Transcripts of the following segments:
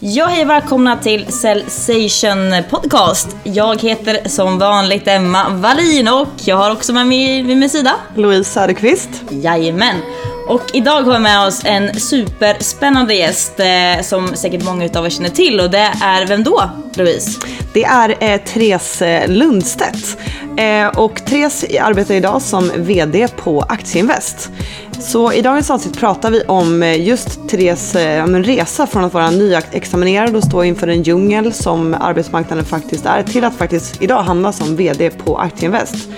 Ja, hej välkomna till Cellsation Podcast. Jag heter som vanligt Emma Wallin och jag har också med mig vid min sida Louise Söderqvist. Jajamän. Och idag har vi med oss en superspännande gäst eh, som säkert många av er känner till och det är vem då Louise? Det är eh, Therese eh, Lundstedt. Eh, och Therese arbetar idag som VD på Aktieinvest. Så i dagens avsnitt pratar vi om eh, just Therese eh, resa från att vara nyexaminerad och stå inför en djungel som arbetsmarknaden faktiskt är till att faktiskt idag hamna som VD på Aktieinvest.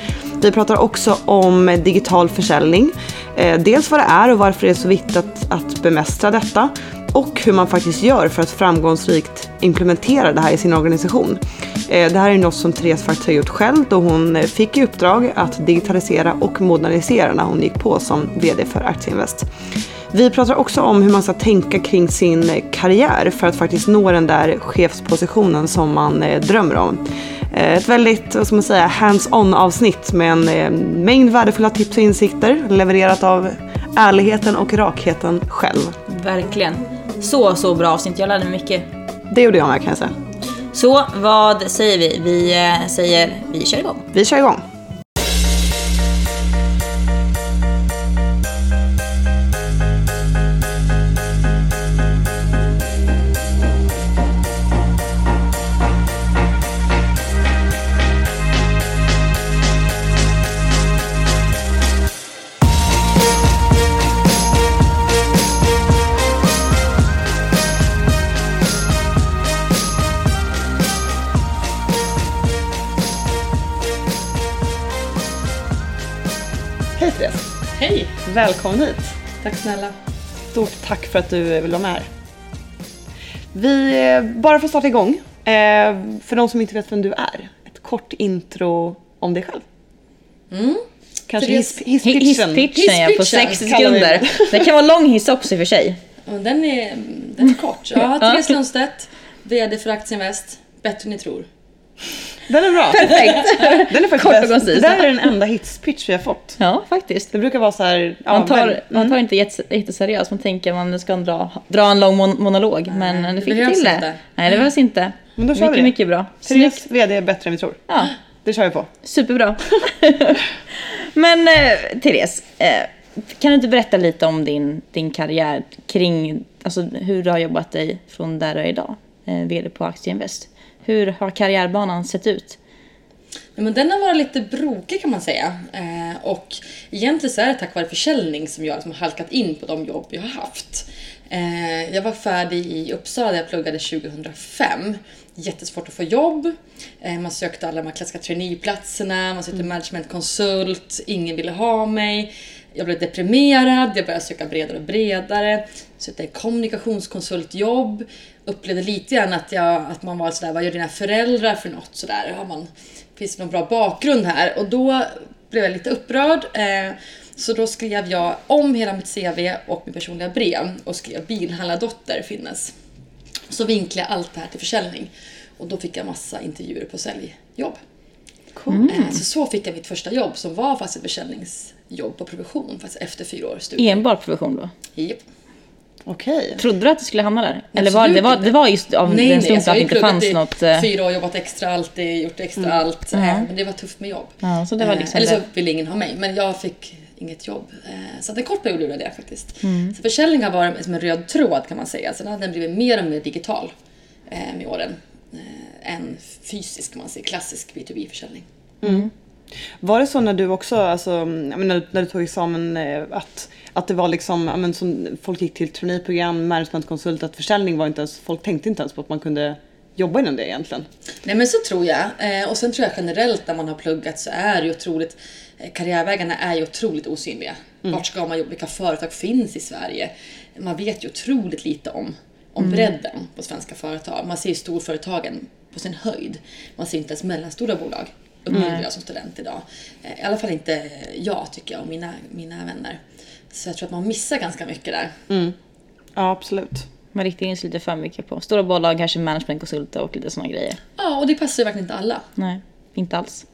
Vi pratar också om digital försäljning. Eh, dels vad det är och varför det är så viktigt att, att bemästra detta och hur man faktiskt gör för att framgångsrikt implementera det här i sin organisation. Eh, det här är något som Therese faktiskt har gjort själv då hon fick i uppdrag att digitalisera och modernisera när hon gick på som VD för Aktieinvest. Vi pratar också om hur man ska tänka kring sin karriär för att faktiskt nå den där chefspositionen som man eh, drömmer om. Eh, ett väldigt, vad ska man säga, hands-on avsnitt med en mängd värdefulla tips och insikter levererat av ärligheten och rakheten själv. Verkligen. Så, så bra avsnitt. Jag lärde mig mycket. Det gjorde jag med kan jag säga. Så vad säger vi? Vi eh, säger vi kör igång. Vi kör igång. Välkommen hit! Tack snälla. Stort tack för att du vill vara med här. Vi, eh, bara för att starta igång, eh, för de som inte vet vem du är, ett kort intro om dig själv. Mm. Kanske hisspitchen. Hisspitchen ja, på Hisspitchen 60 kallar vi sekunder. Det kan vara lång hiss också i och för sig. Den är, den är kort. Ja, Therese Lundstedt, VD för Aktieinvest. Bättre än ni tror. Den är bra. Perfekt. Den är faktiskt Kort och koncis. Det där är den enda hitspitch vi har fått. Ja, faktiskt. Det brukar vara så här... ja, Man tar, väl- man tar inte jätte- jätteseriöst, man tänker att man ska dra, dra en lång mon- monolog. men det du fick behövs till det. inte. Nej, det behövs inte. Men då kör mycket, vi mycket bra. Therese VD är bättre än vi tror. Ja, Det kör vi på. superbra. men eh, Therese, eh, kan du inte berätta lite om din, din karriär kring alltså, hur du har jobbat dig från där du är idag, eh, VD på Aktieinvest. Hur har karriärbanan sett ut? Men den har varit lite brokig kan man säga. Eh, och egentligen så är det tack vare försäljning som jag liksom har halkat in på de jobb jag har haft. Eh, jag var färdig i Uppsala där jag pluggade 2005. Jättesvårt att få jobb. Eh, man sökte alla de här klassiska traineeplatserna, man sökte managementkonsult, ingen ville ha mig. Jag blev deprimerad, jag började söka bredare och bredare. Sökte kommunikationskonsultjobb. Upplevde lite grann att, jag, att man var sådär, vad gör dina föräldrar för något? Sådär, har man, finns det någon bra bakgrund här? Och då blev jag lite upprörd. Eh, så då skrev jag om hela mitt CV och mitt personliga brev och skrev bilhandlardotter finnes. Så vinklade jag allt det här till försäljning. Och då fick jag massa intervjuer på säljjobb. Eh, Så så fick jag mitt första jobb som var faktiskt ett försäljningsjobb på provision faktiskt efter fyra år studier. Enbart profession då? Japp. Okej. Trodde du att du skulle hamna där? Eller var Absolut det, var, inte. det var just av Nej, den slumpen alltså, att jag det inte fanns i något... eh, fyra år, jobbat extra alltid, gjort extra allt. eh, Men det var tufft med jobb. Ja, så det var Eh, liksom Eller så ville ingen ha mig, men jag fick inget jobb. Så att en kort period gjorde jag det faktiskt. Mm. Så försäljning har varit som en röd tråd kan man säga. Sen har den blivit mer och mer digital med åren. Än fysisk kan man säga, klassisk B2B-försäljning. Var det så när du också, alltså, när, du- när du tog examen, att, att det var liksom, ja, men, som folk gick till traineeprogram, managementkonsult, att försäljning var inte ens, folk tänkte inte ens på att man kunde jobba inom det egentligen. Nej men så tror jag. Eh, och sen tror jag generellt när man har pluggat så är det otroligt, eh, karriärvägarna är ju otroligt osynliga. Vart ska man jobba? Vilka företag finns i Sverige? Man vet ju otroligt lite om, om bredden på svenska företag. Man ser ju storföretagen på sin höjd. Man ser inte ens mellanstora bolag upplevde jag som student idag. Eh, I alla fall inte jag tycker jag och mina, mina vänner. Så jag tror att man missar ganska mycket där. Ja, absolut. Man riktar in sig lite för mycket på stora bolag, kanske managementkonsulter och lite sådana grejer. Ja, och det passar ju verkligen inte alla. Nej, inte alls.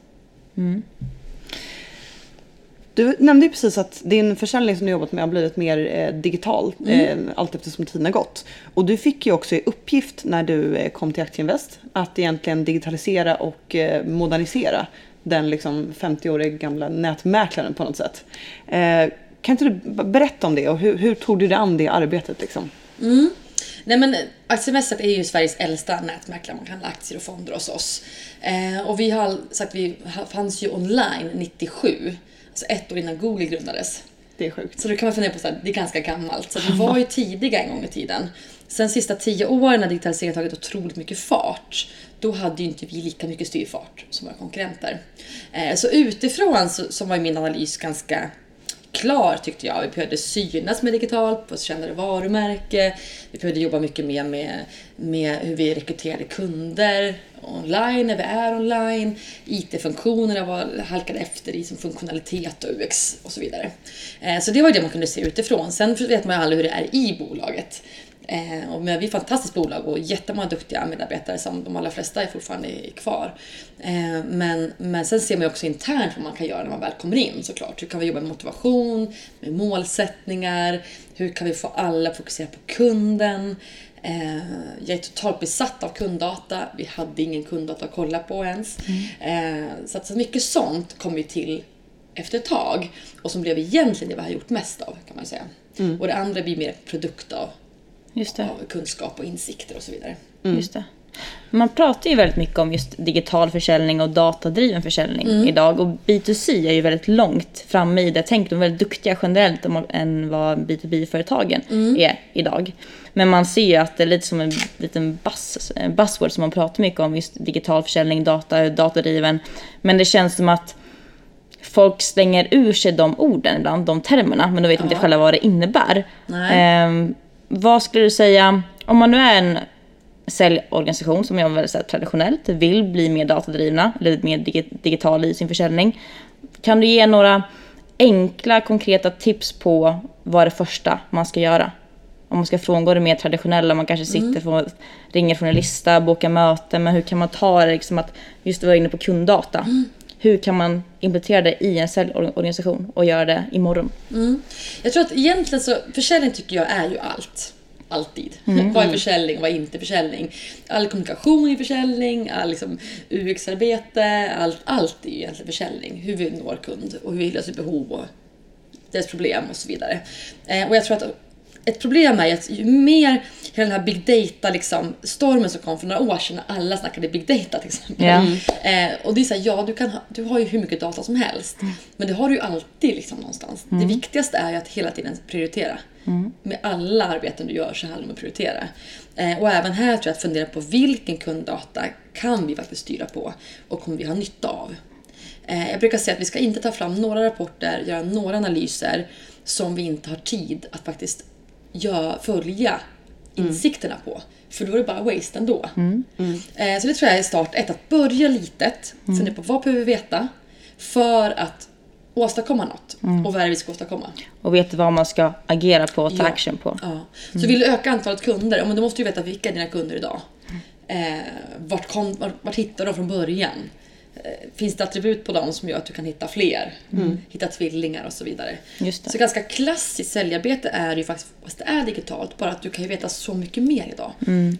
Du nämnde ju precis att din försäljning som du jobbat med har blivit mer eh, digital eh, allt eftersom tiden har gått. Och du fick ju också i uppgift när du eh, kom till Aktieinvest att egentligen digitalisera och eh, modernisera den liksom 50 åriga gamla nätmäklaren på något sätt. Kan inte du berätta om det och hur, hur tog du dig an det arbetet? Liksom? Nej men Aktieinvestet är ju Sveriges äldsta nätmäklare, man kan handla aktier och fonder hos oss. Eh, och vi har sagt vi fanns ju online 97, alltså ett år innan Google grundades. Det är sjukt. Så då kan man fundera på att det är ganska gammalt. Så vi var ju tidiga en gång i tiden. Sen sista tio åren när digitaliseringen tagit otroligt mycket fart, då hade ju inte vi lika mycket styrfart som våra konkurrenter. Eh, så utifrån så, så var min analys ganska klar tyckte jag. Vi behövde synas mer digitalt, på kännare varumärke. Vi behövde jobba mycket mer med, med hur vi rekryterade kunder online när vi är online. IT-funktionerna var halkade efter i som funktionalitet och UX och så vidare. Eh, så det var det man kunde se utifrån. Sen vet man ju aldrig hur det är i bolaget. Eh, och vi är ett fantastiskt bolag och jättemånga duktiga medarbetare som de allra flesta är fortfarande är kvar. Eh, men, men sen ser man också internt vad man kan göra när man väl kommer in såklart. Hur kan vi jobba med motivation, med målsättningar, hur kan vi få alla att fokusera på kunden? Eh, jag är totalt besatt av kunddata. Vi hade ingen kunddata att kolla på ens. Eh, så att så mycket sånt kom ju till efter ett tag och som blev egentligen det vi har gjort mest av kan man säga. Och det andra blir mer produkt av. av kunskap och insikter och så vidare. Just det. Man pratar ju väldigt mycket om just digital försäljning och datadriven försäljning idag. Och B2C är ju väldigt långt framme i det tänket. De är väldigt duktiga generellt om- än vad B2B-företagen är idag. Men man ser ju att det är lite som en liten buzz, buzzword som man pratar mycket om. Just digital försäljning, data, datadriven. Men det känns som att folk slänger ur sig de orden ibland, de termerna, men de vet inte själva vad det innebär. Nej. Ehm, vad skulle du säga, om man nu är en säljorganisation som jobbar väldigt traditionellt, vill bli mer datadrivna eller mer digi- digital i sin försäljning. Kan du ge några enkla konkreta tips på vad det första man ska göra? Om man ska frångå det mer traditionella, man kanske sitter från, ringer från en lista, bokar möten, men hur kan man ta det liksom att, just du var inne på kunddata. Hur kan man implementera det i en säljorganisation och göra det imorgon? Jag tror att egentligen så, försäljning tycker jag är ju allt. Alltid. Vad är försäljning och vad är inte försäljning? All kommunikation är försäljning, all liksom UX-arbete, allt, allt är ju egentligen försäljning. Hur vi når kund och hur vi löser behov och deras problem och så vidare. Eh, och jag tror att ett problem är att ju mer hela den här big data liksom, stormen som kom för några år sedan när alla snackade big data till exempel. Ja. Eh, och det är så här, ja du, kan ha, du har ju hur mycket data som helst. Men det har du ju alltid liksom någonstans. Det viktigaste är ju att hela tiden prioritera. Med alla arbeten du gör så handlar det om att prioritera. Eh, och även här tror jag att fundera på vilken kunddata kan vi faktiskt styra på och kommer vi ha nytta av. Eh, Jag brukar säga att vi ska inte ta fram några rapporter, göra några analyser som vi inte har tid att faktiskt gör, följa insikterna på. För då är det bara waste ändå. Eh, Så det tror jag är start ett, att börja litet, fundera på vad behöver vi veta för att åstadkomma något. Och vad är det vi ska åstadkomma? Och veta vad man ska agera på och ta Ja. action på. Ja. Så vill du öka antalet kunder, men då måste du veta vilka är dina kunder idag. Eh, vart, kom, vart, vart hittar de från början? Eh, finns det attribut på dem som gör att du kan hitta fler? Hitta tvillingar och så vidare. Så ganska klassiskt säljarbete är ju faktiskt, fast det är digitalt, bara att du kan ju veta så mycket mer idag.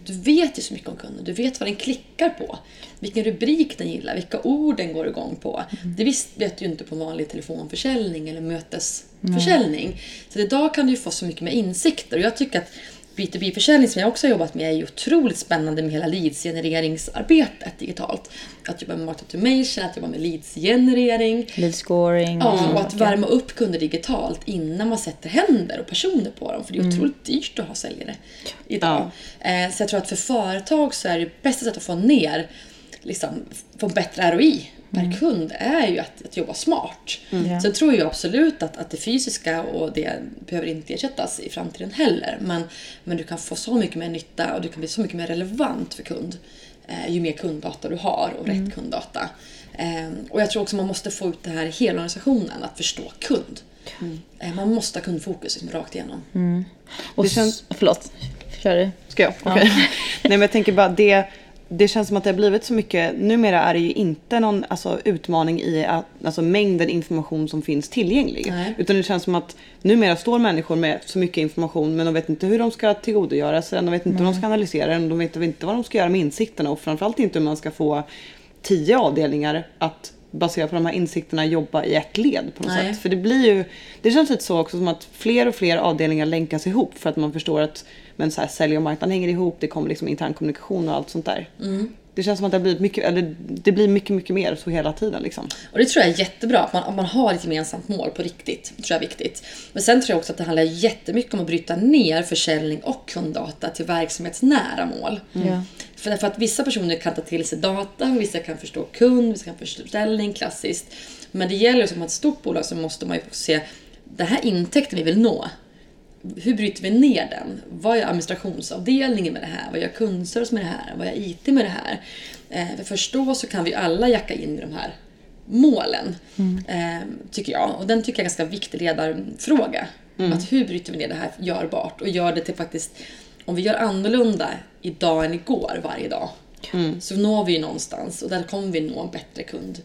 Du vet ju så mycket om kunden, du vet vad den klickar på. Vilken rubrik den gillar, vilka ord den går igång på. Det visst vet du ju inte på vanlig telefonförsäljning eller mötesförsäljning. Så idag kan du ju få så mycket mer insikter och jag tycker att B2B-försäljning som jag också har jobbat med är ju otroligt spännande med hela leads-genereringsarbetet digitalt. Att jobba med market automation, att jobba med leads-generering. Lead scoring. Ja, och att värma upp kunder digitalt innan man sätter händer och personer på dem. För det är otroligt dyrt att ha säljare idag. Eh, Så jag tror att för företag så är det bästa sättet att få ner, liksom, få en bättre ROI per kund är ju att, att jobba smart. Ja. Så jag tror ju absolut att, att det fysiska och det behöver inte ersättas i framtiden heller. Men, men du kan få så mycket mer nytta och du kan bli så mycket mer relevant för kund. Eh, ju mer kunddata du har och rätt kunddata. Eh, och jag tror också man måste få ut det här i hela organisationen, att förstå kund. Eh, man måste ha kundfokus liksom, rakt igenom. Och Det känns- Förlåt, kör du? Ska jag? Okej. Nej men jag tänker bara det, det känns som att det har blivit så mycket, numera är det ju inte någon alltså, utmaning i att, alltså, mängden information som finns tillgänglig. Nej. Utan det känns som att numera står människor med så mycket information men de vet inte hur de ska tillgodogöra sig den, de vet inte hur de ska analysera den, de vet inte vad de ska göra med insikterna och framförallt inte hur man ska få tio avdelningar att baserat på de här insikterna jobba i ett led på något Nej. sätt. För det blir ju, det känns lite så också som att fler och fler avdelningar länkas ihop för att man förstår att men så här, sälj och marknad hänger ihop, det kommer liksom intern kommunikation och allt sånt där. Det känns som att det, har blivit mycket, eller det blir mycket, mycket mer så hela tiden. Liksom. Och det tror jag är jättebra, att man, att man har ett gemensamt mål på riktigt. Det tror jag är viktigt. Men sen tror jag också att det handlar jättemycket om att bryta ner försäljning och kunddata till verksamhetsnära mål. Ja. För, för att vissa personer kan ta till sig data, vissa kan förstå kund, vissa kan förstå försäljning klassiskt. Men det gäller som ett stort bolag så måste man ju se den här intäkten vi vill nå. Hur bryter vi ner den? Vad är administrationsavdelningen med det här? Vad gör kundservice med det här? Vad gör IT med det här? Eh, för först då så kan vi alla jacka in i de här målen. Eh, tycker jag. Och den tycker jag är en ganska viktig ledarfråga. Att hur bryter vi ner det här görbart och gör det till faktiskt om vi gör annorlunda idag än igår varje dag så når vi ju någonstans och där kommer vi nå en bättre kund,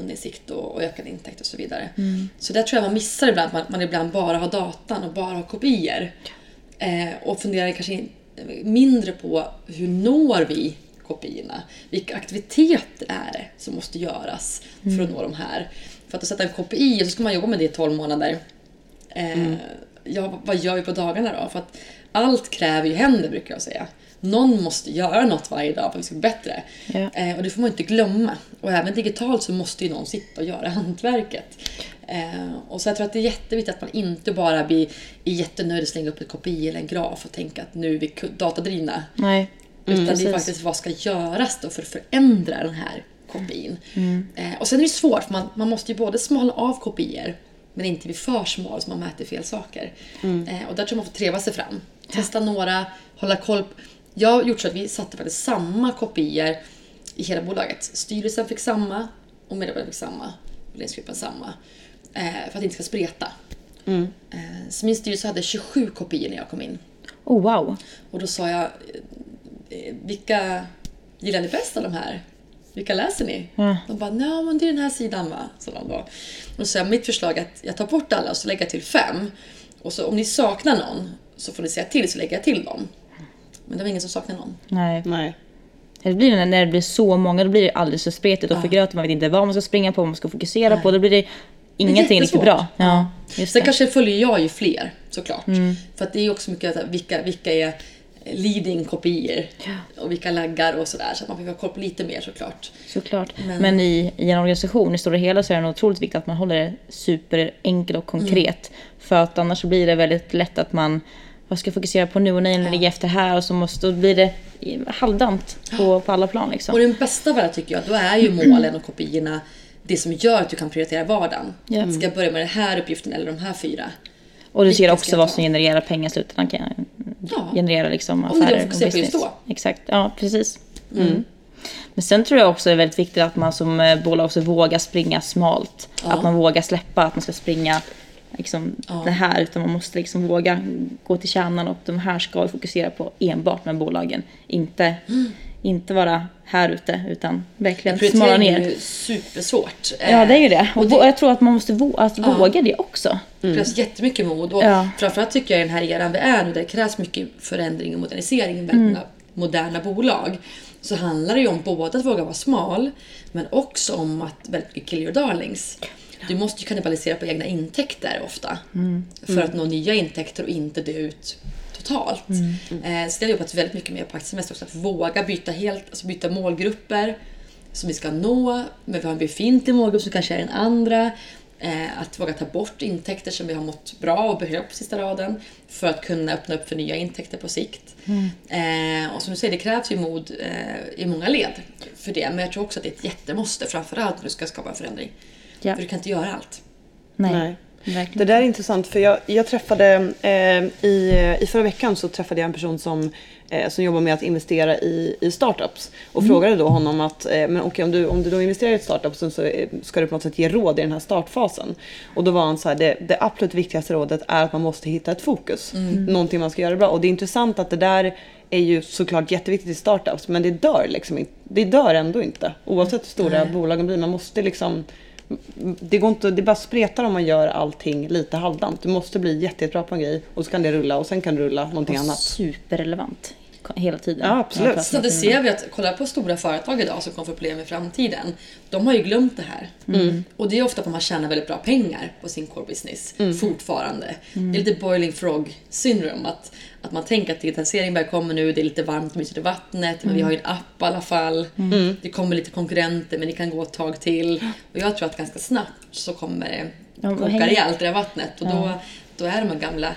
kundinsikt och, och ökad intäkt och så vidare. Så där tror jag man missar ibland, att man, man ibland bara har datan och bara har kopior. Eh, och funderar kanske in- mindre på hur når vi kopiorna? Vilka aktiviteter är det som måste göras för att nå de här? För att sätta en KPI, så ska man jobba med det i 12 månader. Eh, ja, vad gör vi på dagarna då? För att allt kräver ju händer brukar jag säga. Någon måste göra något varje dag för att vi ska bli bättre. Ja. Eh, och det får man inte glömma. Och även digitalt så måste ju någon sitta och göra hantverket. Eh, och så jag tror att det är jätteviktigt att man inte bara blir jättenöjd och slänger upp ett KPI eller en graf och tänker att nu är vi datadrivna. Nej. Utan det är faktiskt vad ska göras då för att förändra den här KPIn. Eh, och sen är det svårt, för man, man måste ju både smalna av kopior men inte bli för smal så man mäter fel saker. Eh, och där tror jag man får treva sig fram. Testa några, hålla koll. Jag har gjort så att vi satte faktiskt samma kopior i hela bolaget. Styrelsen fick samma och medarbetarna fick samma. Ledningsgruppen samma. Eh, för att det inte ska spreta. Eh, så min styrelse hade 27 kopior när jag kom in. Oh wow. Och då sa jag, eh, vilka gillar ni bäst av de här? Vilka läser ni? Ja. De bara, nej men det är den här sidan va? Så de då. Och då sa jag, mitt förslag är att jag tar bort alla och så lägger jag till fem. Och så om ni saknar någon så får ni säga till så lägger jag till dem. Men det var ingen som saknade någon. Nej. Nej. Det blir det när det blir så många, då blir det alldeles för spretigt och för grötigt. Man vet inte vad man ska springa på, vad man ska fokusera på. Då blir det ingenting riktigt jättesvårt. bra. Ja, just Sen det. kanske följer jag ju fler såklart. Mm. För att det är ju också mycket att vilka, vilka är leading kopior och vilka laggar och sådär. Så att man får ha koll på lite mer såklart. Såklart. Men, Men- i, i en organisation i stora hela så är det otroligt viktigt att man håller det superenkelt och konkret. För att annars blir det väldigt lätt att man vad ska jag fokusera på nu och nej, nu ligger efter här och så måste, då blir det halvdant på, på alla plan liksom. Och den bästa av alla tycker jag, då är ju målen och kopiorna det som gör att du kan prioritera vardagen. Ja. Ska jag börja med den här uppgiften eller de här fyra? Och du ser också vad som genererar pengar i slutändan. Kan Ja. generera liksom Och det affärer man fokuserar på just business. då. Exakt, ja precis. Mm. Men sen tror jag också det är väldigt viktigt att man som eh, bolag också vågar springa smalt. Ja. Att man vågar släppa att man ska springa liksom Ja. det här. Utan man måste liksom våga gå till kärnan och de här ska vi fokusera på enbart med bolagen. Inte, inte vara här ute utan verkligen smala Prioritering är ner. ju supersvårt. Ja det är ju det. Och Och, vå- jag tror att man måste vå- att våga det också. Det krävs jättemycket mod. Och Ja. framförallt tycker jag i den här eran vi är nu, där det krävs mycket förändring och modernisering i väldigt många moderna bolag. Så handlar det ju om både att våga vara smal, men också om att väldigt mycket kill your darlings. Du måste ju kannibalisera på egna intäkter ofta. För att nå nya intäkter och inte dö ut totalt. Eh, så det har jag jobbat väldigt mycket med på Aktiesemester också. Att våga byta, helt, alltså byta målgrupper som vi ska nå. Men vi har en befintlig målgrupp som kanske är den andra. Eh, att våga ta bort intäkter som vi har mått bra och behövt på sista raden. För att kunna öppna upp för nya intäkter på sikt. Eh, och som du säger, det krävs ju mod eh, i många led för det. Men jag tror också att det är ett jättemåste. Framförallt när du ska skapa en förändring. Ja. För du kan inte göra allt. Nej, Nej. Det där är intressant för jag, jag träffade eh, i, i förra veckan så träffade jag en person som eh, som jobbar med att investera i, i startups. Och frågade då honom att eh, men okej, om, du, om du då investerar i ett startup så, eh, ska du på något sätt ge råd i den här startfasen. Och då var han så här, det, det absolut viktigaste rådet är att man måste hitta ett fokus. Någonting man ska göra bra. Och det är intressant att det där är ju såklart jätteviktigt i startups men det dör liksom inte. Det dör ändå inte oavsett hur stora bolagen blir. Man måste liksom det går inte, det bara spretar om man gör allting lite halvdant. Du måste bli jätte, jättebra på en grej och så kan det rulla och sen kan det rulla någonting annat. Superrelevant hela tiden. Ja, absolut. Ja, Så det ser vi att, kolla på stora företag idag som kommer få problem i framtiden. De har ju glömt det här. Och det är ofta att man tjänar väldigt bra pengar på sin core business fortfarande. Det är lite boiling frog syndrome. Att, att man tänker att digitalisering börjar komma nu, det är lite varmt mysigt i vattnet, men vi har ju en app i alla fall. Det kommer lite konkurrenter men det kan gå ett tag till. Och jag tror att ganska snabbt så kommer det Ja, koka rejält i det här vattnet. Och då, då är de här gamla,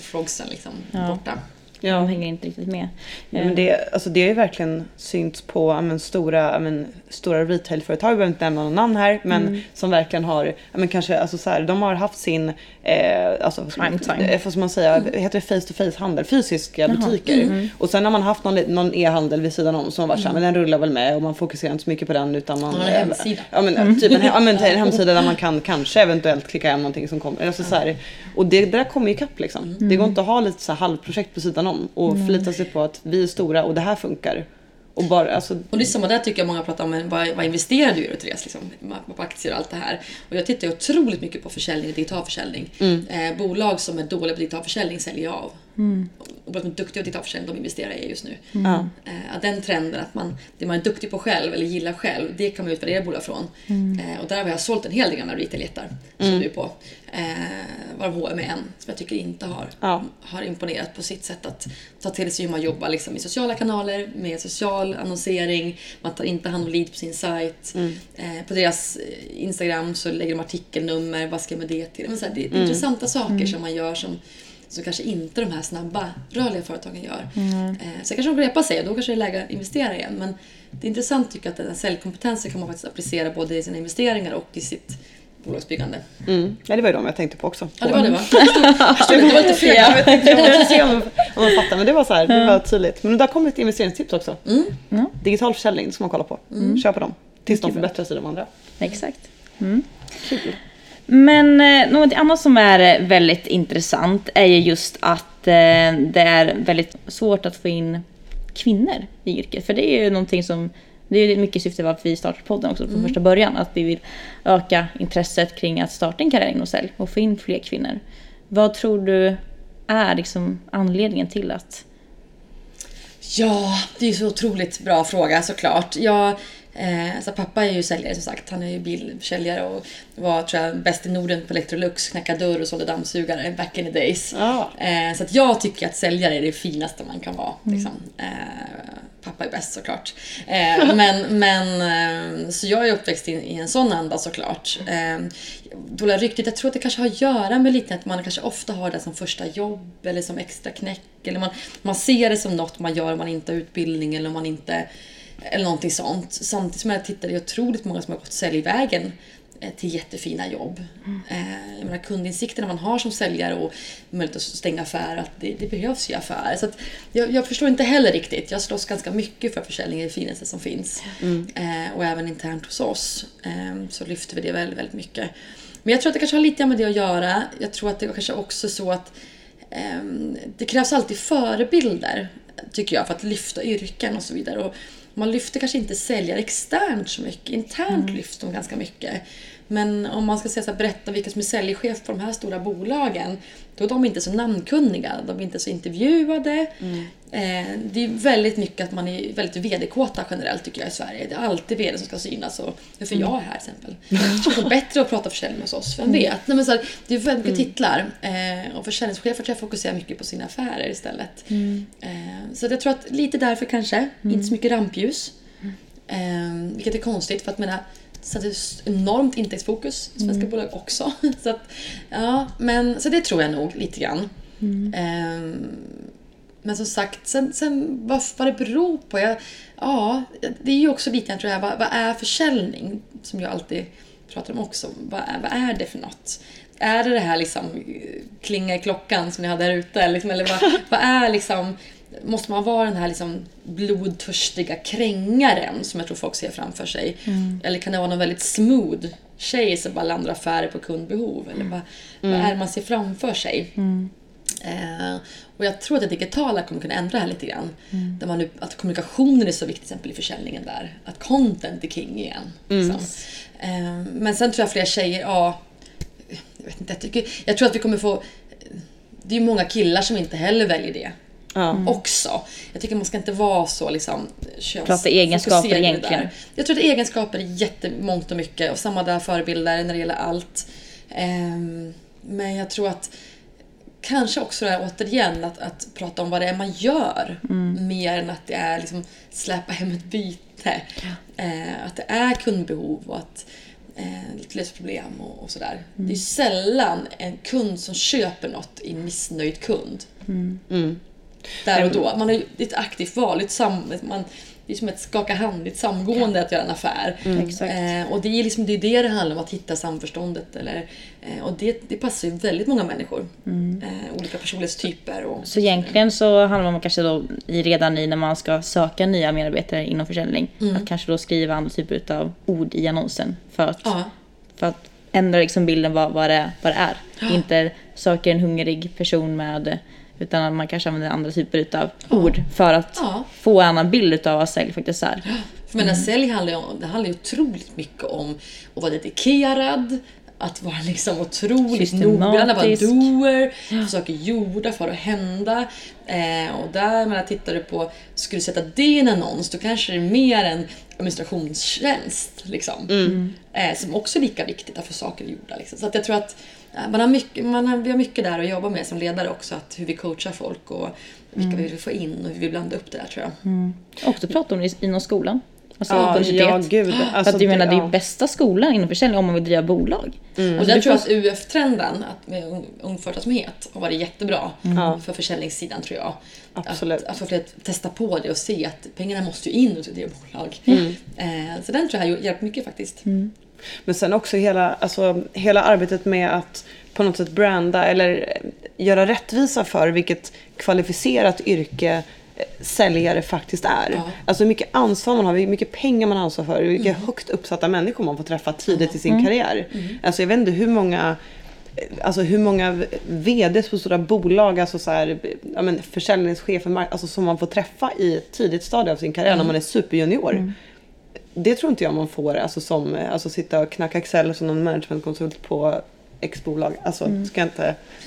frogsen liksom borta. Ja. De hänger inte riktigt med. Ja, men det, alltså det har ju verkligen synts på men, stora, men, stora retailföretag, jag behöver inte nämna någon namn här, men Mm. som verkligen har, men kanske, alltså så här, de har haft sin, eh, alltså, Prime time. eh, vad ska man säga, heter det face to face handel, fysiska butiker. Mm. Och sen har man haft någon, någon e-handel vid sidan om som varit såhär, men den rullar väl med och man fokuserar inte så mycket på den utan man... En eh, hemsida. Ja men typ en, ja, men, en hemsida där man kan kanske eventuellt klicka hem någonting som kommer. Alltså, så här, och det, det där kommer ju ikapp liksom. Det går inte att ha lite så här halvprojekt på sidan om och förlita sig på att vi är stora och det här funkar. Och bara, alltså, Och det är samma där tycker jag många pratar om, men vad, vad investerar du i då Therese? Liksom, på aktier och allt det här. Och jag tittar ju otroligt mycket på försäljning, digital försäljning. Eh, bolag som är dåliga på digital försäljning säljer jag av. Som är duktiga på digital försäljning, de investerar i just nu. ja. Eh, att den trenden att man, det man är duktig på själv eller gillar själv, det kan man utvärdera bolag från. Eh, och där har jag sålt en hel del gamla retail-jättar som du är på. Eh, varav H&M är en som jag tycker inte har, Ja. har imponerat på sitt sätt att ta till sig hur man jobbar liksom, i sociala kanaler med social annonsering. Man tar inte hand om lead på sin sajt. Eh, på deras eh, Instagram så lägger de artikelnummer, vad ska jag med det till? Men så här, det är intressanta saker som man gör som som kanske inte de här snabba, rörliga företagen gör. Eh, sen kanske de repar sig och då kanske det är läge att investera igen. Men det är intressant tycker jag att den här säljkompetensen kan man faktiskt applicera både i sina investeringar och i sitt bolagsbyggande. Mm. Ja, det var ju de jag tänkte på också. Ja, det var det va? Det var lite fel. Jag vet inte, jag måste se om, om man fattar, men det var så här, det var tydligt. Men där kommer ett investeringstips också. Mm. Digital försäljning ska man kolla på. Kör på dem. Tills de förbättrar sig de andra. Exakt. Mm. Men eh, något annat som är eh, väldigt intressant är ju just att eh, det är väldigt svårt att få in kvinnor i yrket. För det är ju någonting som, det är ju mycket syfte varför vi startar podden också från första början. Att vi vill öka intresset kring att starta en karriär inom sälj och få in fler kvinnor. Vad tror du är liksom anledningen till att Ja, det är ju så otroligt bra fråga såklart. Jag, eh, alltså pappa är ju säljare som sagt. Han är ju bilförsäljare och var tror jag bäst i Norden på Electrolux, knackade dörr och sålde dammsugare back in the days. Ja. Eh, så att jag tycker att säljare är det finaste man kan vara. Liksom. Eh, pappa är bäst såklart. Eh, men, men, eh, så jag är uppväxt i, i en sån anda såklart. Eh, dåliga ryktet, jag tror att det kanske har att göra med lite att man kanske ofta har det som första jobb eller som extra knäck. Eller man, man ser det som något man gör om man inte har utbildning eller om man inte eller någonting sånt. Samtidigt som jag är otroligt många som har gått säljvägen eh, till jättefina jobb. Eh, jag menar, kundinsikterna man har som säljare och möjlighet att stänga affär, att det, det behövs ju affärer. Så jag, jag förstår inte heller riktigt. Jag slåss ganska mycket för försäljning, det finaste som finns. Eh, och även internt hos oss eh, så lyfter vi det väldigt, väldigt mycket. Men jag tror att det kanske har lite med det att göra. Jag tror att det kanske också är så att det krävs alltid förebilder, tycker jag, för att lyfta yrken och så vidare. Och man lyfter kanske inte säljare externt så mycket. Internt lyfter de ganska mycket. Men om man ska säga så här, berätta vilka som är säljchef på de här stora bolagen, då är de inte så namnkunniga. De är inte så intervjuade. Eh, det är väldigt mycket att man är väldigt vd-kåta generellt tycker jag i Sverige. Det är alltid vd som ska synas. Och, för jag är här till exempel. Det är bättre att prata försäljning hos oss, vem vet? Nej, men så här, det är väldigt mycket titlar. Eh, och försäljningschefer tror jag fokuserar mycket på sina affärer istället. Eh, så jag tror att lite därför kanske, inte så mycket rampljus. Eh, vilket är konstigt för att menar, så det är s- enormt intäktsfokus i svenska bolag också. så, att, ja, men, så det tror jag nog lite grann. Ehm, men som sagt, sen, sen vad, vad det beror på. Jag, ja, det är ju också lite grann tror jag, vad, vad är försäljning? Som jag alltid pratar om också. Vad är, vad är det för något? Är det det här liksom klinga i klockan som ni hade här ute? Liksom, eller vad, vad är liksom måste man vara den här liksom blodtörstiga krängaren som jag tror folk ser framför sig? Eller kan det vara någon väldigt smooth tjej som bara landar affärer på kundbehov? Eller vad, vad är man ser framför sig? Eh, och jag tror att det digitala kommer kunna ändra det här lite grann. Där man nu, att kommunikationen är så viktig till exempel i försäljningen där. Att content är king igen. Liksom. Eh, men sen tror jag fler tjejer, ja, jag vet inte, jag, tycker, jag tror att vi kommer få det är ju många killar som inte heller väljer det. Ja. Också. Jag tycker man ska inte vara så liksom Prata egenskaper egentligen. där. Jag tror att egenskaper är jättemångt och mycket och samma där förebilder när det gäller allt. Ehm, men jag tror att kanske också det här återigen att, att prata om vad det är man gör mer än att det är liksom släpa hem ett byte. Eh, att det är kundbehov och att eh, lösa problem och, och sådär. Det är sällan en kund som köper något i en missnöjd kund. Där och då. Man har ett aktivt val. Ett sam, man, det är som ett skaka hand, ett samgående att göra en affär. Exakt. Eh, och det är liksom det, är det det handlar om, att hitta samförståndet. Eller, eh, och det, det passar ju väldigt många människor. Eh, olika personlighetstyper. Och, Så egentligen så handlar om kanske då i, redan i när man ska söka nya medarbetare inom försäljning. Att kanske då skriva andra typer av ord i annonsen. För att, Ja. för att ändra liksom bilden vad, vad, det, vad det är. Inte söker en hungrig person med utan att man kanske använder andra typer av ord för att Ja. få en annan bild av vad sälj faktiskt är. För menar, sälj handlar ju om, det handlar ju otroligt mycket om att vara dedikerad, att vara liksom otroligt noggrann, att vara doer, saker gjorda för att hända. Eh, och där, menar, tittar du på, skulle du sätta det i en annons, då kanske det är mer en administrationstjänst. Liksom. Eh, som också är lika viktigt att få saker gjorda. Liksom. Så att jag tror att man har mycket, man har, vi har mycket där att jobba med som ledare också, att hur vi coachar folk och vilka vi vill få in och hur vi vill blanda upp det där tror jag. Också prata om det inom skolan. Alltså Ja, universitet. ja, gud. För Alltså, att jag menar, det är ja. bästa skolan inom försäljning om man vill driva bolag. Och där tror jag att UF-trenden att med ung, företagsamhet har varit jättebra för försäljningssidan tror jag. Absolut. Att, att få fler att testa på det och se att pengarna måste ju in hos det bolag. Eh, så den tror jag har hjälpt mycket faktiskt. Men sen också hela, alltså, hela arbetet med att på något sätt branda eller eh, göra rättvisa för vilket kvalificerat yrke eh, säljare faktiskt är. Ja. Alltså hur mycket ansvar man har, hur mycket pengar man har ansvar för, vilka högt uppsatta människor man får träffa tidigt i sin karriär. Alltså jag vet inte hur många eh, Alltså hur många VDs på stora bolag, alltså så här, ja, men försäljningschefer, alltså som man får träffa i ett tidigt stadie av sin karriär när man är superjunior. Det tror inte jag man får, alltså som alltså sitta och knacka Excel som någon managementkonsult på X-bolag. Alltså ska jag inte...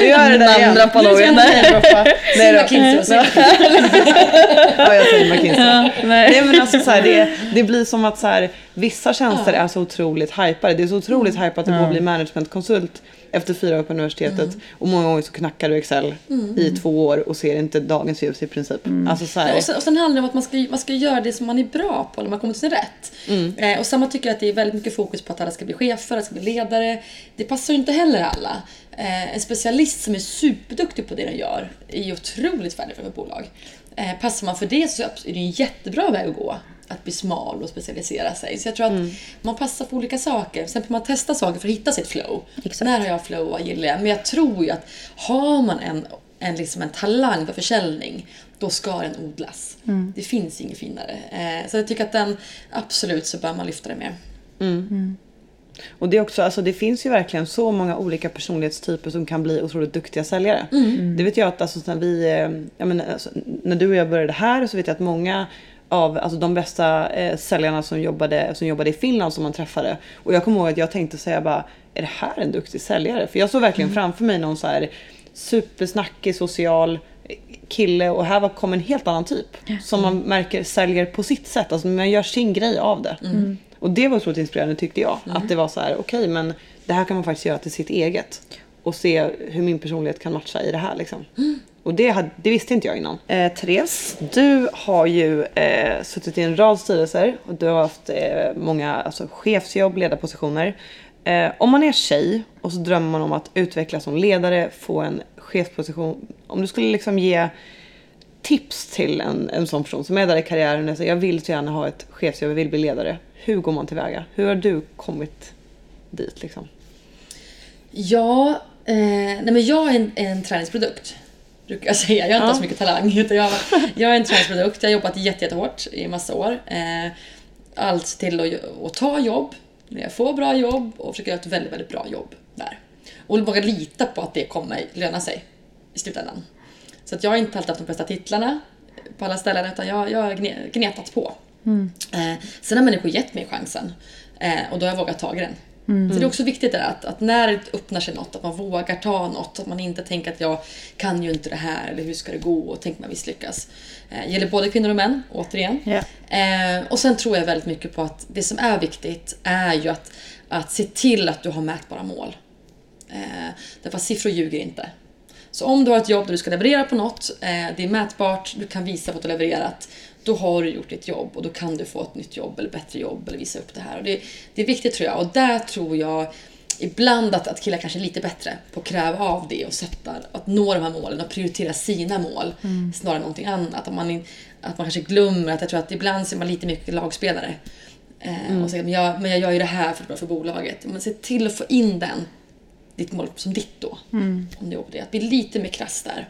Vi gör det där igen. Namndra på Nu ska jag någon. inte namedroppa. Nej då. McKinsey och Ja, jag säger McKinsey. nej. Nej men alltså så här, det, det blir som att så här, vissa tjänster är så otroligt hypade. Det är så otroligt hypat att och bli managementkonsult efter fyra år på universitetet. Och många gånger så knackar du Excel i två år och ser inte dagens ljus i princip. Alltså så här, Och sen, och sen handlar det om att man ska, man ska göra det som man är bra på, när man kommer till sin rätt. Eh, och samma tycker jag att det är väldigt mycket fokus på att alla ska bli chefer, alla ska bli ledare. Det passar ju inte heller alla. Eh, en specialist som är superduktig på det den gör är ju otroligt färdig för bolag. Eh, passar man för det så är det en jättebra väg att gå. Att bli smal och specialisera sig. Så jag tror att man passar för olika saker. Sen får man testa saker för att hitta sitt flow. Exakt. När har jag flow och vad gillar jag? Men jag tror ju att har man en, en, liksom en talang för försäljning, då ska den odlas. Det finns inget finare. Eh, så jag tycker att den, absolut så bör man lyfta det mer. Och det, är också, alltså det finns ju verkligen så många olika personlighetstyper som kan bli otroligt duktiga säljare. Det vet jag att alltså, när, vi, eh, jag menar, alltså, när du och jag började här så vet jag att många av alltså, de bästa eh, säljarna som jobbade, som jobbade i Finland som man träffade. Och jag kommer ihåg att jag tänkte säga bara, är det här en duktig säljare? För jag såg verkligen framför mig någon så här supersnackig, social kille och här kom en helt annan typ. Som man märker säljer på sitt sätt, alltså man gör sin grej av det. Och det var otroligt inspirerande tyckte jag. Att det var så här, okej men det här kan man faktiskt göra till sitt eget. Och se hur min personlighet kan matcha i det här liksom. Och det, hade, det visste inte jag innan. Eh, Therese, du har ju eh, suttit i en rad styrelser och du har haft eh, många alltså, chefsjobb, ledarpositioner. Eh, om man är tjej och så drömmer man om att utvecklas som ledare, få en chefsposition. Om du skulle liksom ge tips till en, en sån person som är där i karriären och säger jag vill så gärna ha ett chefsjobb, jag vill bli ledare. Hur går man tillväga? Hur har du kommit dit liksom? Ja, eh, nej men jag är en, en träningsprodukt. Brukar jag säga. Jag har inte Ja. så mycket talang. Utan jag, jag är en träningsprodukt. Jag har jobbat jätte, jättehårt i massa år. Eh, allt till att, att ta jobb, när jag får bra jobb och försöka göra ett väldigt, väldigt bra jobb där. Och våga lita på att det kommer löna sig i slutändan. Så att jag har inte alltid haft de bästa titlarna på alla ställen utan jag, jag har gne- gnetat på. Eh, sen har människor gett mig chansen eh, och då har jag vågat ta den. Så det är också viktigt att, att när det öppnar sig något, att man vågar ta något. Att man inte tänker att jag kan ju inte det här eller hur ska det gå och tänk man misslyckas. Eh, gäller både kvinnor och män, återigen. Eh, och sen tror jag väldigt mycket på att det som är viktigt är ju att, att se till att du har mätbara mål. Eh, därför att siffror ljuger inte. Så om du har ett jobb där du ska leverera på något, eh, det är mätbart, du kan visa på att du levererat, då har du gjort ditt jobb och då kan du få ett nytt jobb eller bättre jobb eller visa upp det här. Och det, det är viktigt tror jag och där tror jag ibland att, att killar kanske är lite bättre på att kräva av det och sätta, att nå de här målen och prioritera sina mål snarare än någonting annat. Att man, in- att man kanske glömmer att jag tror att ibland ser man lite mycket lagspelare. Eh, och säger men jag, men jag gör ju det här för att för bolaget. Men se till att få in den ditt mål som ditt då. Om det är det. Att bli lite mer krass där.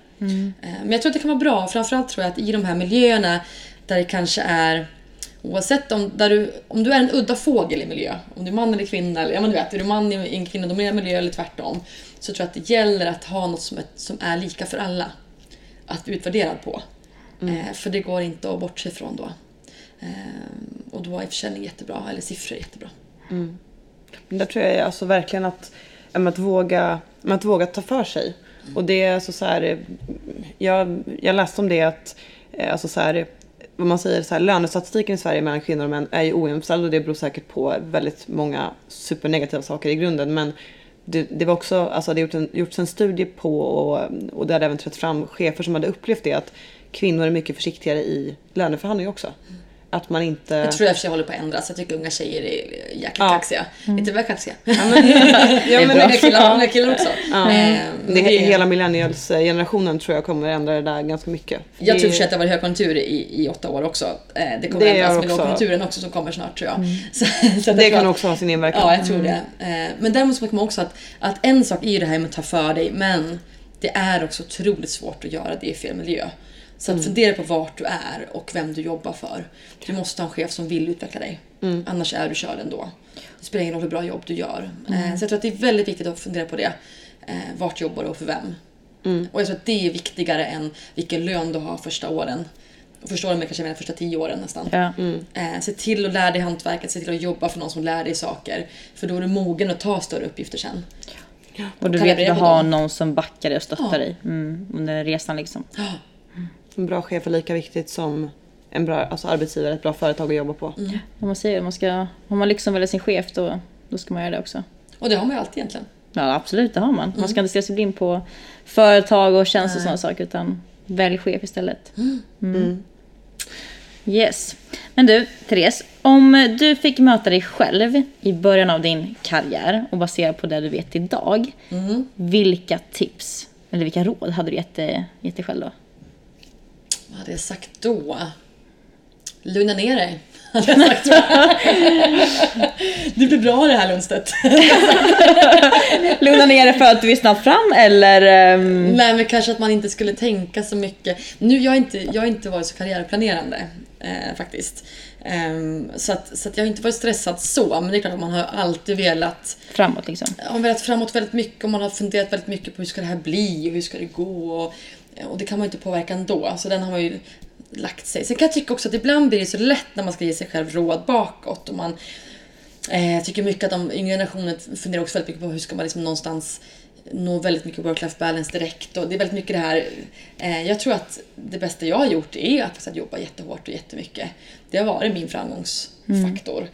Eh, Men jag tror att det kan vara bra. Framförallt tror jag att i de här miljöerna där det kanske är Oavsett om, där du, om du är en udda fågel i miljö, om du är man eller kvinna, eller ja, men du vet, är du man i en kvinnodominerad miljö eller tvärtom. Så tror jag att det gäller att ha något som är, som är lika för alla. Att bli utvärderad på. Eh, för det går inte att bortse ifrån då. Eh, och då är försäljning jättebra, eller siffror jättebra. Men där tror jag alltså verkligen att, att, våga, att våga ta för sig. Och det är alltså så här, jag, jag läste om det att, eh, alltså så här, vad man säger, så här, lönestatistiken i Sverige mellan kvinnor och män är ju ojämställd och det beror säkert på väldigt många supernegativa saker i grunden. Men det, det var också, alltså det har gjort en, gjorts en studie på och, och det hade även trätt fram chefer som hade upplevt det att kvinnor är mycket försiktigare i löneförhandlingar också. Att man inte... Jag tror jag för sig håller på att ändras. Jag tycker unga tjejer är jäkligt Ja. kaxiga. Inte väl kaxiga. Ja, men, ja, men unga, det, killar, unga killar också. Ja. Eh, det, men det- hela millennials-generationen tror jag kommer ändra det där ganska mycket. Jag Det- tror att det har varit högkonjunktur i, i åtta år också. Eh, det kommer Det ändras med också. lågkonjunkturen också som kommer snart tror jag. Så, så att Det jag kan också ha sin inverkan. Ja, jag tror det. Eh, Men däremot så man också att, att en sak är ju det här med att ta för dig, men det är också otroligt svårt att göra det i fel miljö. Så att fundera på vart du är och vem du jobbar för. Du måste ha en chef som vill utveckla dig. Annars är du körd ändå. Det spelar ingen roll hur bra jobb du gör. Eh, Så jag tror att det är väldigt viktigt att fundera på det. Eh, Vart jobbar du och för vem? Och jag tror att det är viktigare än vilken lön du har första åren. Och första åren men kanske menar första tio åren nästan. Ja. Eh, se till att lära dig hantverket, se till att jobba för någon som lär dig saker. För då är du mogen att ta större uppgifter sen. Och du kan vet att du har dem. någon som backar dig och stöttar Ja. dig mm, under resan liksom. En bra chef är lika viktigt som en bra alltså arbetsgivare, ett bra företag att jobba på. Om man säger man ska, om man liksom väljer sin chef då, då ska man göra det också. Och det har man ju alltid egentligen. Ja absolut, det har man. Man ska inte stirra sig blind på företag och tjänster och sådana saker utan välj chef istället. Mm. Yes. Men du, Therese. Om du fick möta dig själv i början av din karriär och baserat på det du vet idag. Vilka tips eller vilka råd hade du gett, dig- gett dig själv då? Vad hade jag sagt då? Lugna ner dig. Det blir bra det här Lundstedt. Lugna ner dig för att du är snabbt fram eller? ehm, Nej men kanske att man inte skulle tänka så mycket. Nu, jag har inte, jag har inte varit så karriärplanerande eh, faktiskt. Ehm, så att, så att jag har inte varit stressad så, men det är klart att man har alltid velat framåt liksom? man har velat framåt väldigt mycket och man har funderat väldigt mycket på hur ska det här bli och hur ska det gå. Och, och det kan man ju inte påverka ändå, så den har man ju lagt sig. Sen kan jag tycka också att ibland blir det så lätt när man ska ge sig själv råd bakåt. Och man eh, tycker mycket att de yngre generationen funderar också väldigt mycket på hur ska man liksom någonstans nå väldigt mycket work-life balance direkt. Och det är väldigt mycket det här. Eh, jag tror att det bästa jag har gjort är att, att jobba jättehårt och jättemycket. Det har varit min framgångsfaktor.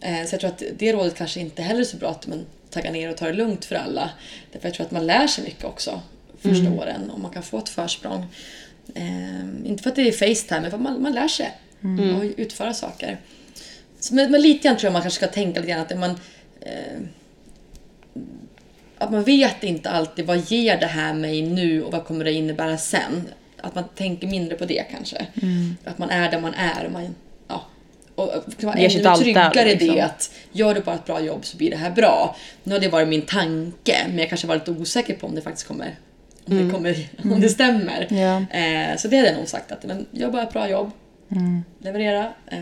Eh, så jag tror att det rådet kanske inte heller är så bra att man taggar ner och tar det lugnt för alla. Därför jag tror att man lär sig mycket också första åren och man kan få ett försprång. Eh, inte för att det är Facetime, men för att man, man lär sig och utföra saker. Så, men, men lite grann tror jag man kanske ska tänka lite grann att man eh, att man vet inte alltid vad ger det här mig nu och vad kommer det innebära sen. Att man tänker mindre på det kanske. Att man är där man är. Och man, ja, och kan vara ännu tryggare i liksom. det att gör du bara ett bra jobb så blir det här bra. Nu har det varit min tanke men jag kanske varit lite osäker på om det faktiskt kommer Om, det, kommer, om det stämmer. Ja. Eh, så det hade jag nog sagt att men, gör bara ett bra jobb. Leverera. Eh,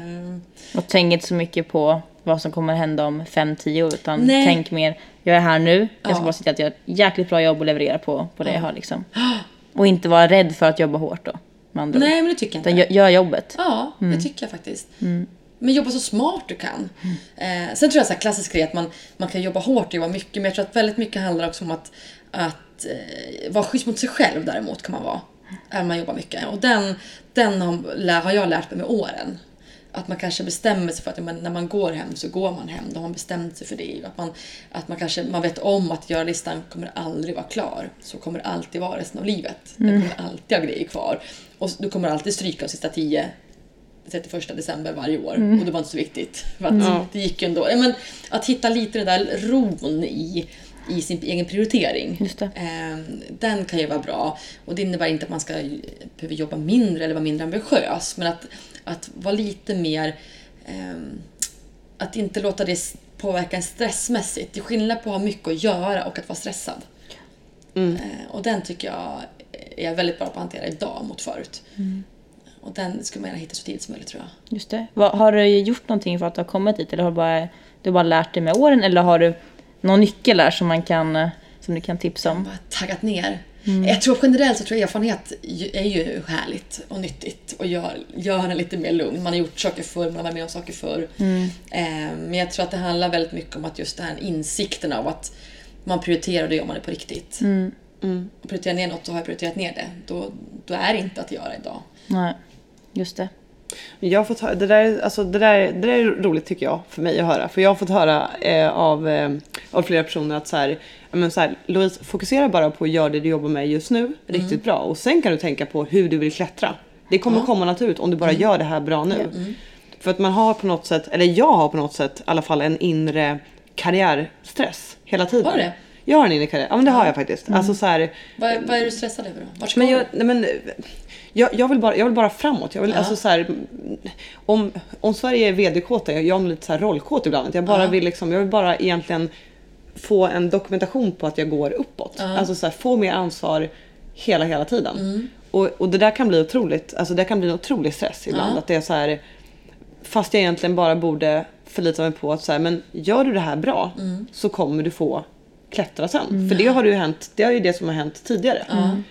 Och tänk inte så mycket på vad som kommer hända om 5-10 år utan Nej. tänk mer, jag är här nu, jag ska Ja. bara se till att jag gör ett jäkligt bra jobb och leverera på, på det jag har liksom. Och inte vara rädd för att jobba hårt då, nej men det tycker jag inte. Utan gör, gör jobbet. Ja, det tycker jag faktiskt. Men jobba så smart du kan. Eh, sen tror jag så här klassisk grej att man, man kan jobba hårt och jobba mycket, men jag tror att väldigt mycket handlar också om att, att eh, vara schysst mot sig själv däremot kan man vara. Även om man jobbar mycket. Och den, den har, jag lärt mig med åren. Att man kanske bestämmer sig för att men när man går hem så går man hem. Då har man bestämt sig för det. Att man, att man kanske man vet om att göra-listan kommer aldrig vara klar. Så kommer det alltid vara resten av livet. Den kommer alltid ha grejer kvar. Och du kommer alltid stryka de sista tio 31 december varje år och det var inte så viktigt. För att Det gick ju ändå. Men att hitta lite den där ron i, i sin egen prioritering. Just det. Eh, den kan ju vara bra. Och det innebär inte att man ska behöva jobba mindre eller vara mindre ambitiös. Men att, att vara lite mer... ehm, att inte låta det påverka en stressmässigt. Det är skillnad på att ha mycket att göra och att vara stressad. Eh, och den tycker jag är väldigt bra på att hantera idag mot förut. Och den skulle man gärna hitta så tidigt som möjligt tror jag. Just det. Vad, har du gjort någonting för att ha kommit dit eller har du bara, du har bara lärt dig med åren eller har du någon nyckel där som, man kan, som du kan tipsa om? Bara taggat ner. Jag tror generellt så tror jag erfarenhet är ju härligt och nyttigt och gör, gör en lite mer lugn. Man har gjort saker förr, man har varit med om saker förr. Eh, men jag tror att det handlar väldigt mycket om att just den här insikten av att man prioriterar och då gör man det på riktigt. Och prioriterar ner något så har jag prioriterat ner det. Då, då är det inte att göra idag. Nej, just det. Jag har fått höra, det, där, alltså, det, där, det där är roligt tycker jag för mig att höra. För jag har fått höra eh, av, eh, av flera personer att så här, ja, men så här, Louise fokusera bara på att göra det du jobbar med just nu riktigt bra. Och sen kan du tänka på hur du vill klättra. Det kommer komma naturligt om du bara gör det här bra nu. För att man har på något sätt, eller jag har på något sätt i alla fall en inre karriärstress hela tiden. Har du det? Jag har en inre karriär, ja men det har jag faktiskt. Alltså så här, Vad, vad är du stressad över då? Vart ska men du? jag, nej men, jag, jag, vill bara, jag vill bara framåt. Jag vill, Ja. alltså så här, om, om Sverige är vd-kåta, jag är lite så här rollkåt ibland. Jag, bara Ja. vill liksom, jag vill bara egentligen få en dokumentation på att jag går uppåt. Alltså så här, få mer ansvar hela, hela tiden. Mm. Och, och det där kan bli otroligt, alltså det kan bli en otrolig stress ibland. Ja. Att det är så här, fast jag egentligen bara borde förlita mig på att så här, men gör du det här bra Mm. så kommer du få klättra sen. För det har ju hänt, det är ju det som har hänt tidigare.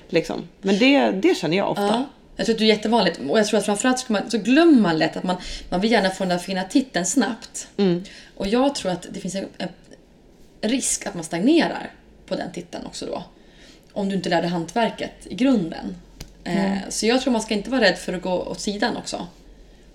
Liksom. Men det, det känner jag ofta. Ja. Jag tror att det är jättevanligt. Och jag tror att framförallt så, man, så glömmer man lätt att man, man vill gärna få den där fina titeln snabbt. Och jag tror att det finns en, en risk att man stagnerar på den titeln också då. Om du inte lär dig hantverket i grunden. Eh, så jag tror man ska inte vara rädd för att gå åt sidan också.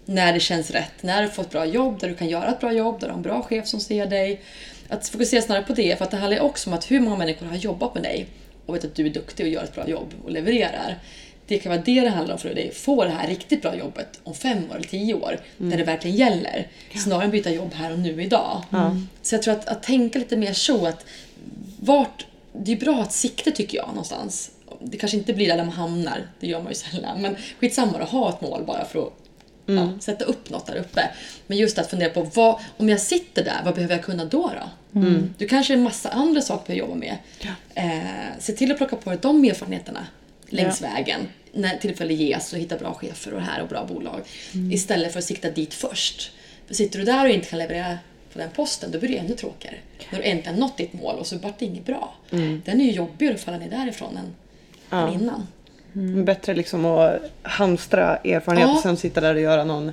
När det känns rätt. När du får ett bra jobb, där du kan göra ett bra jobb, där du har en bra chef som ser dig. Att fokusera snarare på det, för att det handlar också om att hur många människor har jobbat med dig och vet att du är duktig och gör ett bra jobb och levererar. Det kan vara det det handlar om för dig. Få det här riktigt bra jobbet om fem år eller tio år, när det verkligen gäller. Snarare än byta jobb här och nu idag. Så jag tror att, att tänka lite mer så att vart, det är bra att ha ett sikte tycker jag någonstans. Det kanske inte blir där man hamnar, det gör man ju sällan. Men skitsamma att ha ett mål bara för att ja, sätta upp något där uppe. Men just att fundera på vad, om jag sitter där, vad behöver jag kunna då? då? Du kanske är en massa andra saker att jobba med. Eh, se till att plocka på dig de erfarenheterna längs vägen. När tillfälle ges och hitta bra chefer och här och bra bolag. Istället för att sikta dit först. För sitter du där och inte kan leverera på den posten, då blir det ännu tråkigare. När du äntligen nått ditt mål och så vart det inget bra. Den är ju jobbigare att falla ner därifrån än, än innan. Mm. Bättre liksom att hamstra erfarenhet Ja. och sen sitta där och göra någon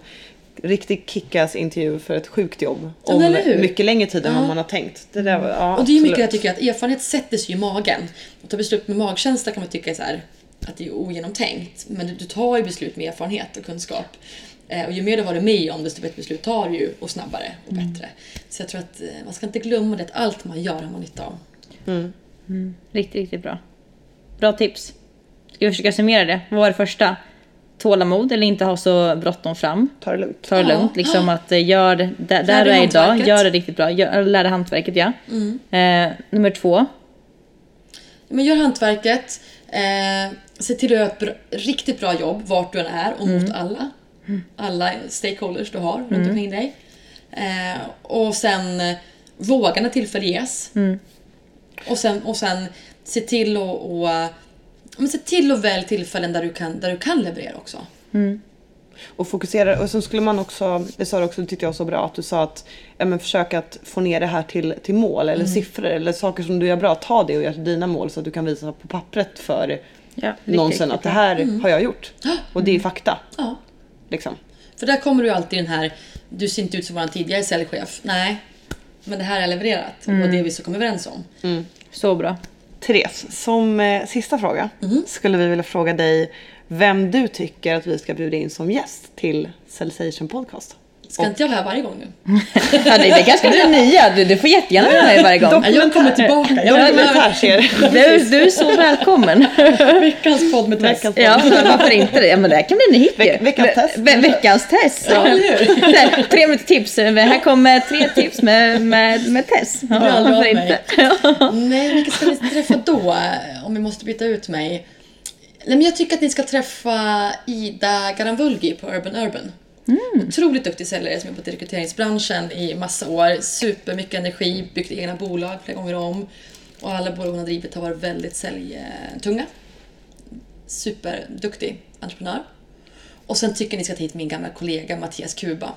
riktig kickass intervju för ett sjukt jobb. Ja, Om mycket längre tid än Ja. vad man har tänkt. Det där, var- ja, Och det är ju mycket jag tycker att erfarenhet sätter sig i magen. Att ta beslut med magkänsla kan man tycka är så här, att det är ogenomtänkt. Men du, du tar ju beslut med erfarenhet och kunskap. Eh, och ju mer du har varit med om desto bättre beslut tar du ju och snabbare och bättre. Så jag tror att eh, man ska inte glömma det att allt man gör har man nytta av. Riktigt, riktigt bra. Bra tips. Ska vi försöka summera det? Vad var det första? Tålamod eller inte ha så bråttom fram. Ta det lugnt. Ta det Ja. lugnt, liksom att eh, gör det, där, du är idag, gör det riktigt bra. Gör, lär dig hantverket ja. Eh, nummer två, Men gör hantverket. Eh, se till att göra ett bra, riktigt bra jobb vart du än är och mot alla. Alla stakeholders du har runt omkring dig. Eh, och sen eh, våga när tillfälle ges. Och, sen, och sen se till att och, men se till och välj tillfällen där du kan, där du kan leverera också. Och fokusera, och så skulle man också, det sa du också, det tyckte jag var så bra, att du sa att ja, men försök att få ner det här till, till mål eller siffror eller saker som du gör bra. Ta det och gör till dina mål så att du kan visa på pappret för Ja, någon sen att det här har jag gjort. Och det är fakta. Ja. Liksom. För där kommer du alltid den här, du ser inte ut som vår tidigare säljchef. Nej, men det här är levererat. Och det vi så kom överens om. Så bra. Therese, som eh, sista fråga skulle vi vilja fråga dig vem du tycker att vi ska bjuda in som gäst till Salsation Podcast. Ska inte jag vara här varje gång nu? Ja, det, det kanske blir nya. Du, du får jättegärna vara med varje gång. Ja, jag kommer tillbaka. Jag vill vara Dokumentärserie. Du, du är så välkommen. veckans podd med. Veckans Ja, varför inte det? Ja, men det här kan bli en hit. Veck- veckans test. Ve- veckans test. Ja, här, Tre minuter tips. Här kommer tre tips med, med, med Tess. Ja, varför inte? Nej, vilka ska ni träffa då? Om vi måste byta ut mig. Nej, men jag tycker att ni ska träffa Ida Garanvulgi på Urban Urban. Otroligt duktig säljare som jobbat i rekryteringsbranschen i massa år. Supermycket energi, byggt egna bolag flera gånger om. Och alla bolag hon har drivit har varit väldigt säljtunga. Superduktig entreprenör. Och sen tycker ni ska ta hit min gamla kollega Mattias Kuba.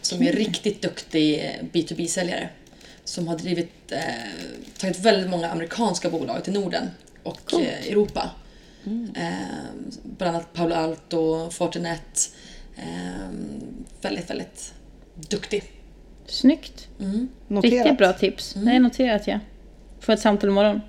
Som är riktigt duktig B2B-säljare. Som har drivit, eh, tagit väldigt många amerikanska bolag till Norden och eh, Europa. Eh, bland annat Paolo Alto, Fortinet. Eh, väldigt, väldigt duktig. Snyggt. Noterat. Riktigt bra tips. Det är noterat ja. Får ett samtal imorgon.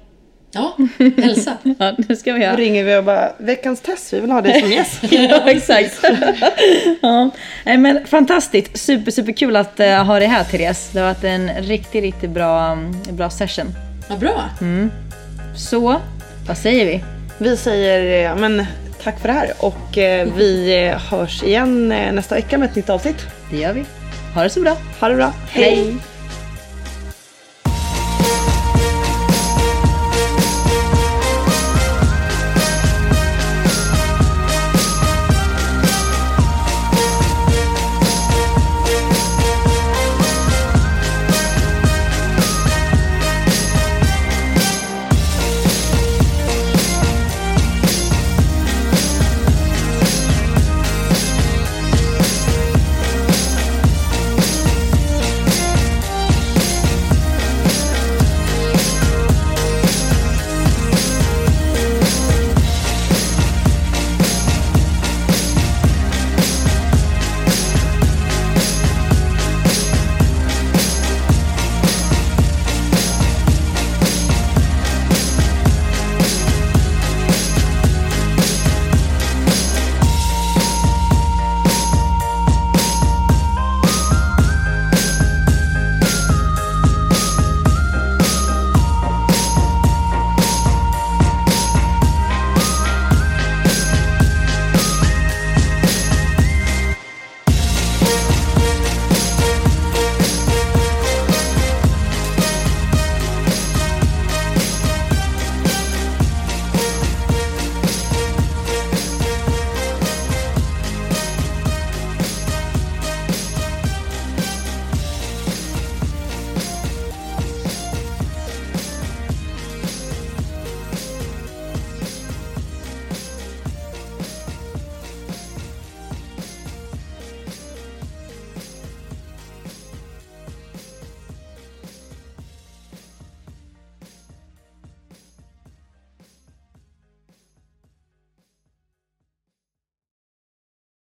Ja, hälsa. Ja, det ska vi Då göra. ringer vi och bara veckans test, vi vill ha dig som gäst. ja, exakt. ja. Nej, men fantastiskt. Super, super kul att uh, ha dig här Therese. Det har varit en riktigt, riktigt bra, um, bra session. Vad bra. Så, vad säger vi? Vi säger ja, men, tack för det här och eh, vi eh, hörs igen eh, nästa vecka med ett nytt avsnitt. Det gör vi. Ha det så bra. Ha det bra. Hej.